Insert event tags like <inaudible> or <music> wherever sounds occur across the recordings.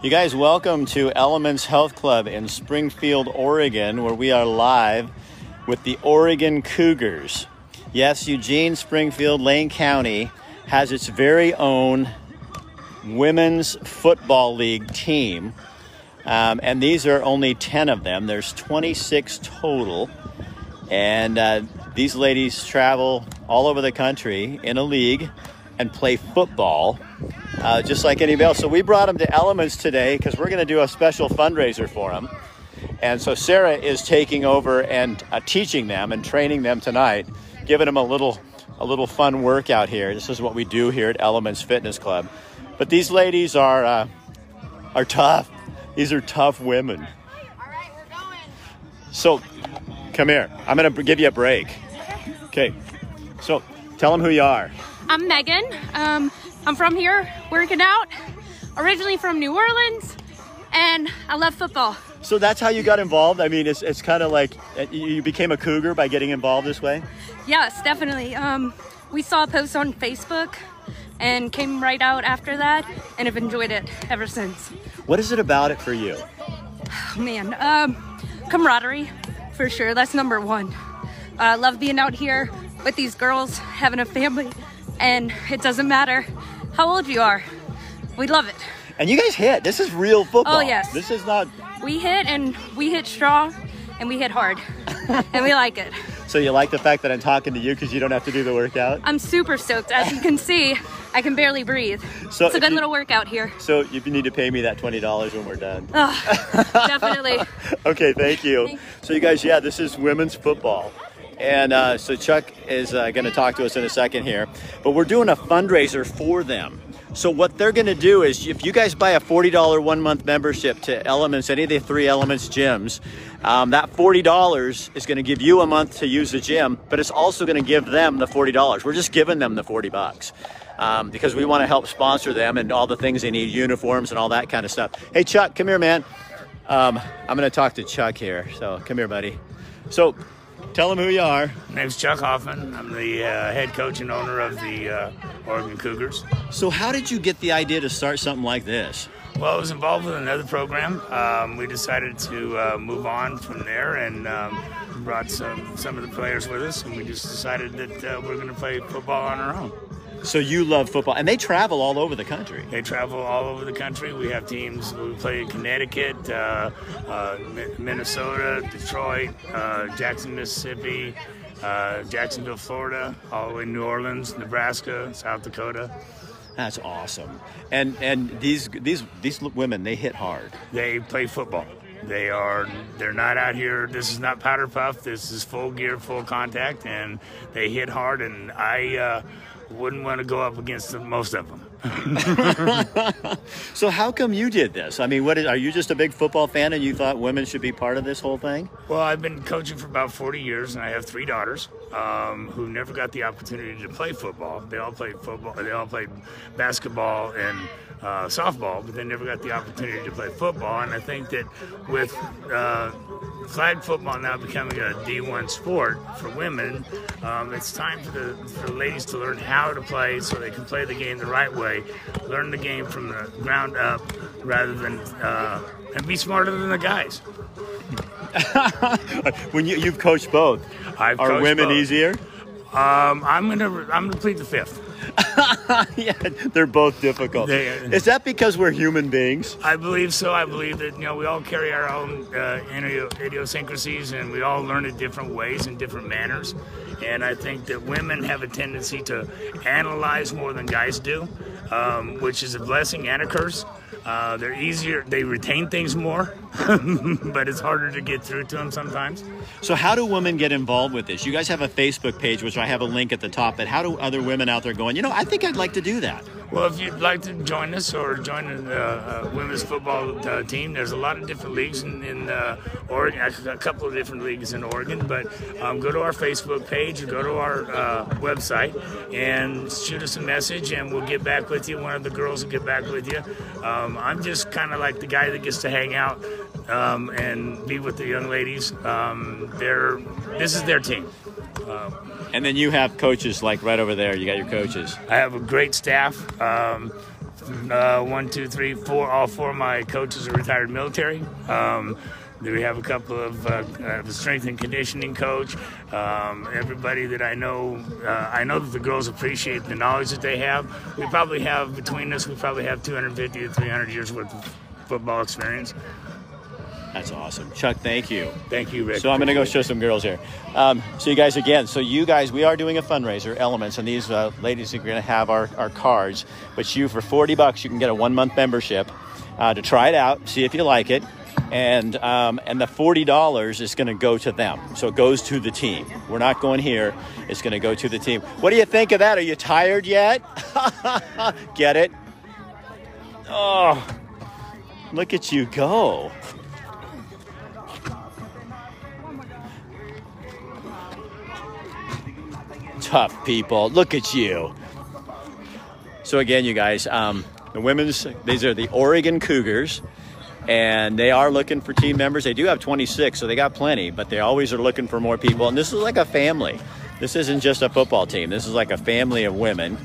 You guys, welcome to Elements Health Club in Springfield, Oregon, where we are live with the Oregon Cougars. Yes, Eugene, Springfield, Lane County has its very own women's football league team. Um, and these are only 10 of them. There's 26 total. And uh, these ladies travel all over the country in a league and play football uh, just like anybody else. So we brought them to Elements today because we're going to do a special fundraiser for them. And so Sarah is taking over and uh, teaching them and training them tonight, giving them a little a little fun workout here. This is what we do here at Elements Fitness Club. But these ladies are uh, are tough. These are tough women. All right, we're going. So come here. I'm going to give you a break. Okay. So tell them who you are. I'm Megan. Um, I'm from here working out. Originally from New Orleans, and I love football. So that's how you got involved. I mean, it's, it's kind of like uh, you became a cougar by getting involved this way. Yes, definitely. Um, we saw a post on Facebook and came right out after that, and have enjoyed it ever since. What is it about it for you? Oh, <sighs> man, um, camaraderie for sure. That's number one. I love being out here with these girls, having a family, and it doesn't matter how old you are. We love it. And you guys hit. This is real football. Oh, yes. This is not. We hit and we hit strong and we hit hard <laughs> and we like it. So you like the fact that I'm talking to you because you don't have to do the workout. I'm super stoked. As you can see, I can barely breathe. So it's a good you- little workout here. So you need to pay me that twenty dollars when we're done. Definitely. <laughs> okay, thank you. Thank- So you guys, yeah, this is women's football. And uh, so Chuck is uh, going to talk to us in a second here, but we're doing a fundraiser for them. So what they're going to do is, if you guys buy a forty dollar one month membership to Elements, any of the three Elements gyms, um, that forty dollars is going to give you a month to use the gym, but it's also going to give them the forty dollars. We're just giving them the forty bucks. Um, because we want to help sponsor them and all the things they need, uniforms and all that kind of stuff. Hey, Chuck, come here, man. Um, I'm going to talk to Chuck here. So come here, buddy. So tell them who you are. My name's Chuck Hoffman. I'm the uh, head coach and owner of the uh, Oregon Cougars. So, how did you get the idea to start something like this? Well, I was involved with another program. Um, we decided to uh, move on from there and um, brought some, some of the players with us, and we just decided that uh, we're going to play football on our own. So, you love football, and they travel all over the country. They travel all over the country. We have teams. We play in Connecticut, uh, uh, Minnesota, Detroit, uh, Jackson, Mississippi, uh, Jacksonville, Florida, all the way to New Orleans, Nebraska, South Dakota. That's awesome. And and these these these women, they hit hard. they play football. They are they're not out here. This is not powder puff. This is full gear, full contact, and they hit hard. And I uh, wouldn't want to go up against the, most of them. <laughs> So, how come you did this? I mean, what is, are you just a big football fan, and you thought women should be part of this whole thing? Well, I've been coaching for about 40 years, and I have three daughters um, who never got the opportunity to play football. They all played football. They all played basketball and uh, softball, but they never got the opportunity to play football. And I think that with uh, flag football now becoming a D1 sport for women, um, it's time for the for the ladies to learn how to play so they can play the game the right way, learn the game from the ground up rather than uh, and be smarter than the guys. <laughs> when you you've coached both, I've are coached women both. easier? Um, I'm gonna I'm gonna plead the fifth. <laughs> yeah, they're both difficult. They- is that because we're human beings? I believe so. I believe that you know we all carry our own uh, idiosyncrasies, and we all learn in different ways and different manners. And I think that women have a tendency to analyze more than guys do, um, which is a blessing and a curse. Uh, they're easier; they retain things more, <laughs> but it's harder to get through to them sometimes. So, how do women get involved with this? You guys have a Facebook page, which I have a link at the top. But how do other women out there going? You know, I think I'd like to do that. Well, if you'd like to join us or join the uh, uh, women's football uh, team, there's a lot of different leagues in, in uh, Oregon, a couple of different leagues in Oregon. But um, go to our Facebook page or go to our uh, website and shoot us a message, and we'll get back with you. One of the girls will get back with you. Um, I'm just kind of like the guy that gets to hang out um, and be with the young ladies. Um, they're this is their team. And then you have coaches like right over there. You got your coaches. I have a great staff. Um, uh, one, two, three, four. All four of my coaches are retired military. Um, we have a couple of uh, uh, strength and conditioning coach. Um, everybody that I know, uh, I know that the girls appreciate the knowledge that they have. We probably have between us, we probably have 250 to 300 years worth of football experience. That's awesome. Chuck, thank you. Thank you, Rick. So I'm going to go show some girls here. Um, so you guys, again, so you guys, we are doing a fundraiser, Elements, and these uh, ladies are going to have our, our cards. But you, for 40 bucks, you can get a one month membership uh, to try it out, see if you like it. And, um, and the $40 is going to go to them. So it goes to the team. We're not going here. It's going to go to the team. What do you think of that? Are you tired yet? <laughs> get it? Oh, look at you go. Tough people. Look at you. So again, you guys, um, the women's these are the Oregon Cougars, and they are looking for team members. They do have 26, so they got plenty, but they always are looking for more people. And this is like a family. This isn't just a football team. This is like a family of women,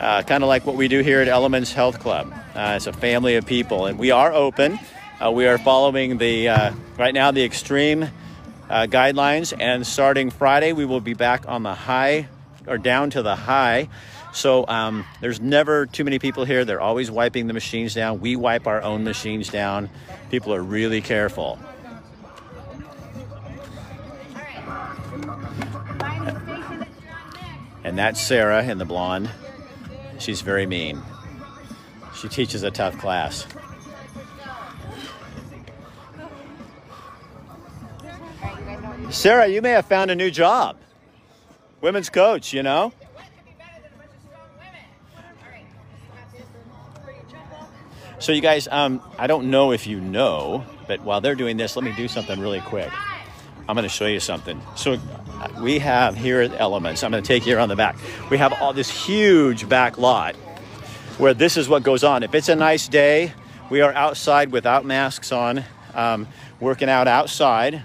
uh, kind of like what we do here at Elements Health Club. Uh, it's a family of people, and we are open. Uh, we are following the uh, right now the extreme uh, guidelines, and starting Friday, we will be back on the high or down to the high. So um, there's never too many people here. They're always wiping the machines down. We wipe our own machines down. People are really careful. And that's Sarah in the blonde. She's very mean. She teaches a tough class. Sarah, you may have found a new job women's coach, you know? So, you guys, um, I don't know if you know, but while they're doing this, let me do something really quick. I'm going to show you something. So, uh, we have here at Elements, I'm going to take you around the back. We have all this huge back lot where this is what goes on. If it's a nice day, we are outside without masks on, um, working out outside.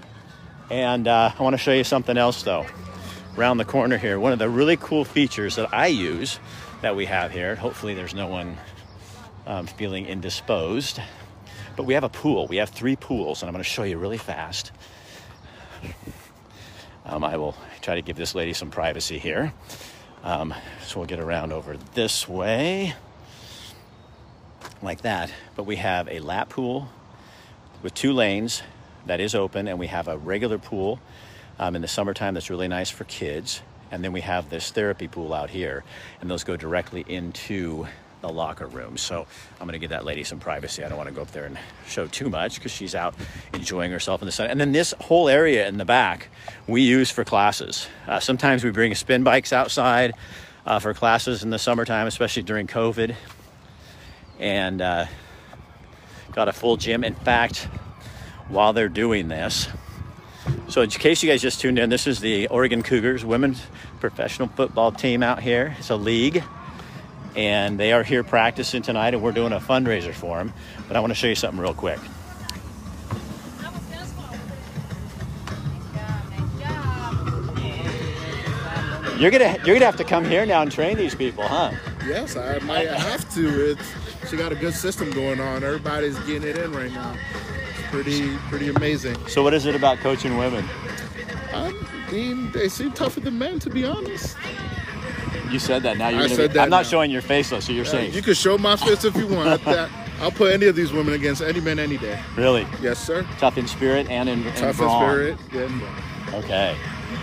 And uh, I want to show you something else though around the corner here. One of the really cool features that I use that we have here. Hopefully, there's no one um, feeling indisposed. But we have a pool. We have three pools, and I'm going to show you really fast. Um, I will try to give this lady some privacy here. Um, so we'll get around over this way, like that. But we have a lap pool with two lanes that is open, and we have a regular pool um, in the summertime that's really nice for kids. And then we have this therapy pool out here, and those go directly into the locker room. So I'm going to give that lady some privacy. I don't want to go up there and show too much because she's out enjoying herself in the sun. And then this whole area in the back we use for classes. Uh, sometimes we bring spin bikes outside uh, for classes in the summertime, especially during COVID. And uh, got a full gym. In fact, while they're doing this, so, in case you guys just tuned in, this is the Oregon Cougars women's professional football team out here. It's a league, and they are here practicing tonight, and we're doing a fundraiser for them. But I want to show you something real quick. You're gonna you're gonna have to come here now and train these people, huh? Yes, I might have to. It's she got a good system going on. Everybody's getting it in right now pretty pretty amazing. So what is it about coaching women? I mean, they seem tougher than men, to be honest. You said that. Now you're. I said be, that I'm not now. showing your face though, so you're Uh, safe. you can show my face if you want. <laughs> That- I'll put any of these women against any man any day. really Yes, sir. tough in spirit and in, in Tough in brawn. spirit. Yeah, and. Okay.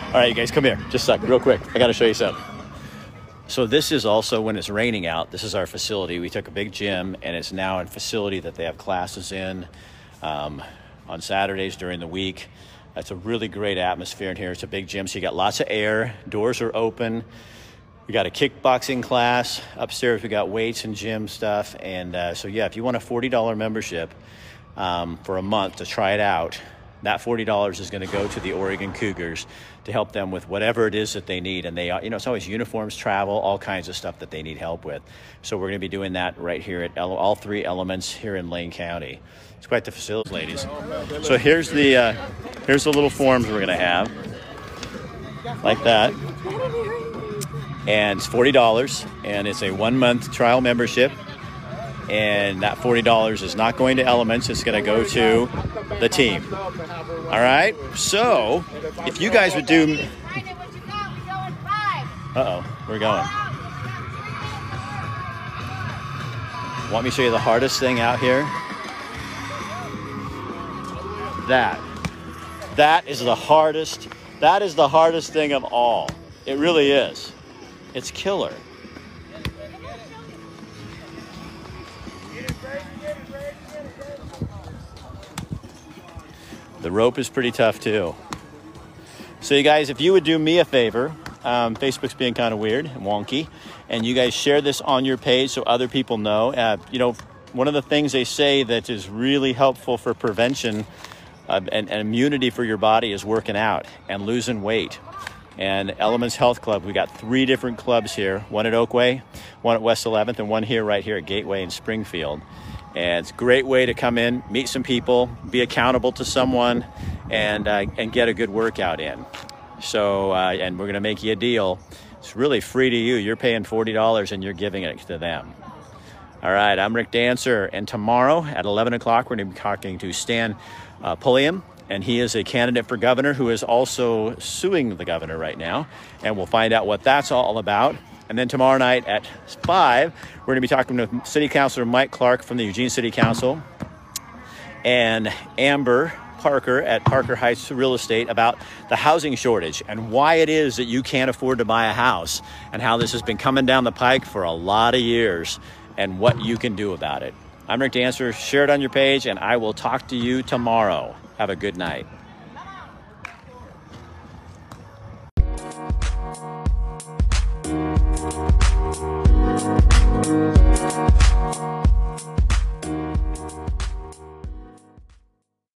All right, you guys, come here. Just a sec, real quick. I got to show you something. So this is also when it's raining out. This is our facility. We took a big gym, and it's now a facility that they have classes in um, on Saturdays during the week. It's a really great atmosphere in here. It's a big gym, so you got lots of air. Doors are open. We got a kickboxing class upstairs. We got weights and gym stuff, and uh, so yeah, if you want a forty dollar membership um, for a month to try it out, that forty dollars is going to go to the Oregon Cougars to help them with whatever it is that they need. And they, you know, it's always uniforms, travel, all kinds of stuff that they need help with. So we're going to be doing that right here at all three elements here in Lane County. It's quite the facility, ladies. So here's the uh, here's the little forms we're going to have, like that and it's forty dollars, and it's a one month trial membership. And that $40 is not going to Elements, it's going to go to the team. All right? So, if you guys would do. Uh oh, we're going. Want me to show you the hardest thing out here? That. That is the hardest. That is the hardest thing of all. It really is. It's killer. The rope is pretty tough too. So, you guys, if you would do me a favor, um, Facebook's being kind of weird and wonky, and you guys share this on your page so other people know. Uh, you know, one of the things they say that is really helpful for prevention uh, and, and immunity for your body is working out and losing weight. And Elements Health Club, we got three different clubs here one at Oakway, one at West 11th, and one here right here at Gateway in Springfield. And it's a great way to come in, meet some people, be accountable to someone, and, uh, and get a good workout in. So, uh, and we're going to make you a deal. It's really free to you. You're paying $40 and you're giving it to them. All right, I'm Rick Dancer, and tomorrow at 11 o'clock, we're going to be talking to Stan uh, Pulliam, and he is a candidate for governor who is also suing the governor right now, and we'll find out what that's all about. And then tomorrow night at 5, we're going to be talking to City Councilor Mike Clark from the Eugene City Council and Amber Parker at Parker Heights Real Estate about the housing shortage and why it is that you can't afford to buy a house and how this has been coming down the pike for a lot of years and what you can do about it. I'm Rick Dancer. Share it on your page, and I will talk to you tomorrow. Have a good night.